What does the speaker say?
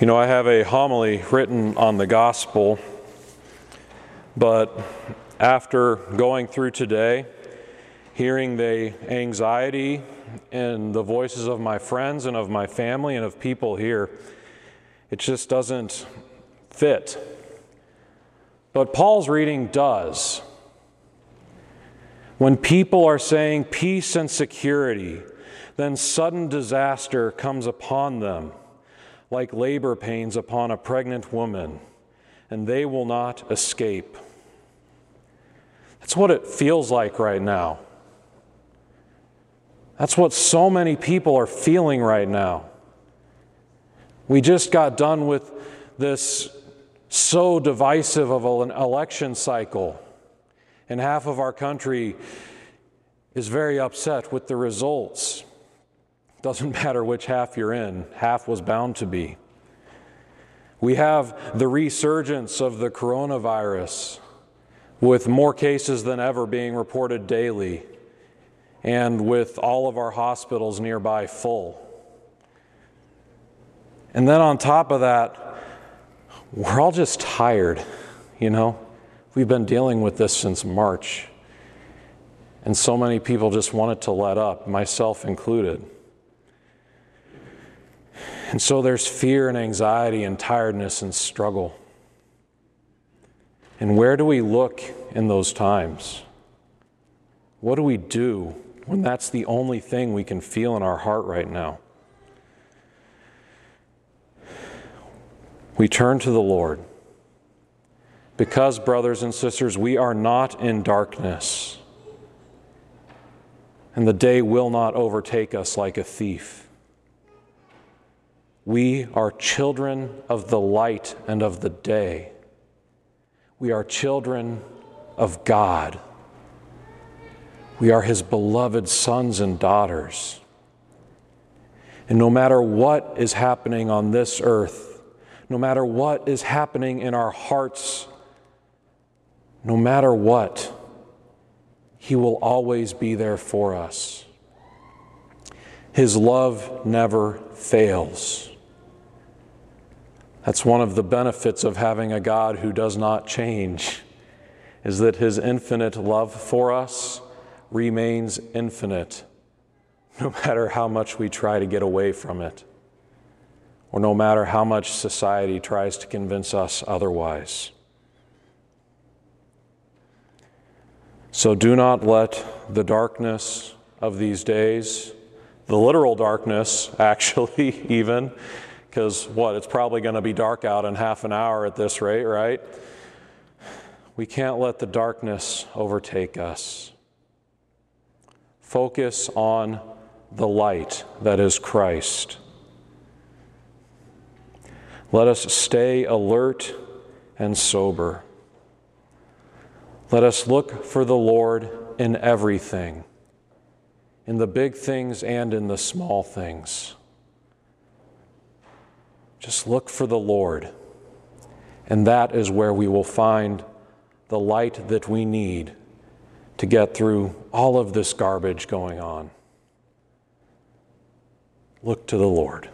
You know, I have a homily written on the gospel, but after going through today, hearing the anxiety in the voices of my friends and of my family and of people here, it just doesn't fit. But Paul's reading does. When people are saying peace and security, then sudden disaster comes upon them like labor pains upon a pregnant woman, and they will not escape. That's what it feels like right now. That's what so many people are feeling right now. We just got done with this so divisive of an election cycle, and half of our country is very upset with the results. Doesn't matter which half you're in, half was bound to be. We have the resurgence of the coronavirus with more cases than ever being reported daily and with all of our hospitals nearby full. And then on top of that, we're all just tired, you know? We've been dealing with this since March. And so many people just wanted to let up, myself included. And so there's fear and anxiety and tiredness and struggle. And where do we look in those times? What do we do when that's the only thing we can feel in our heart right now? We turn to the Lord. Because, brothers and sisters, we are not in darkness, and the day will not overtake us like a thief. We are children of the light and of the day. We are children of God. We are His beloved sons and daughters. And no matter what is happening on this earth, no matter what is happening in our hearts, no matter what, He will always be there for us. His love never fails. That's one of the benefits of having a God who does not change, is that his infinite love for us remains infinite, no matter how much we try to get away from it, or no matter how much society tries to convince us otherwise. So do not let the darkness of these days, the literal darkness, actually, even, because what? It's probably going to be dark out in half an hour at this rate, right? We can't let the darkness overtake us. Focus on the light that is Christ. Let us stay alert and sober. Let us look for the Lord in everything, in the big things and in the small things. Just look for the Lord. And that is where we will find the light that we need to get through all of this garbage going on. Look to the Lord.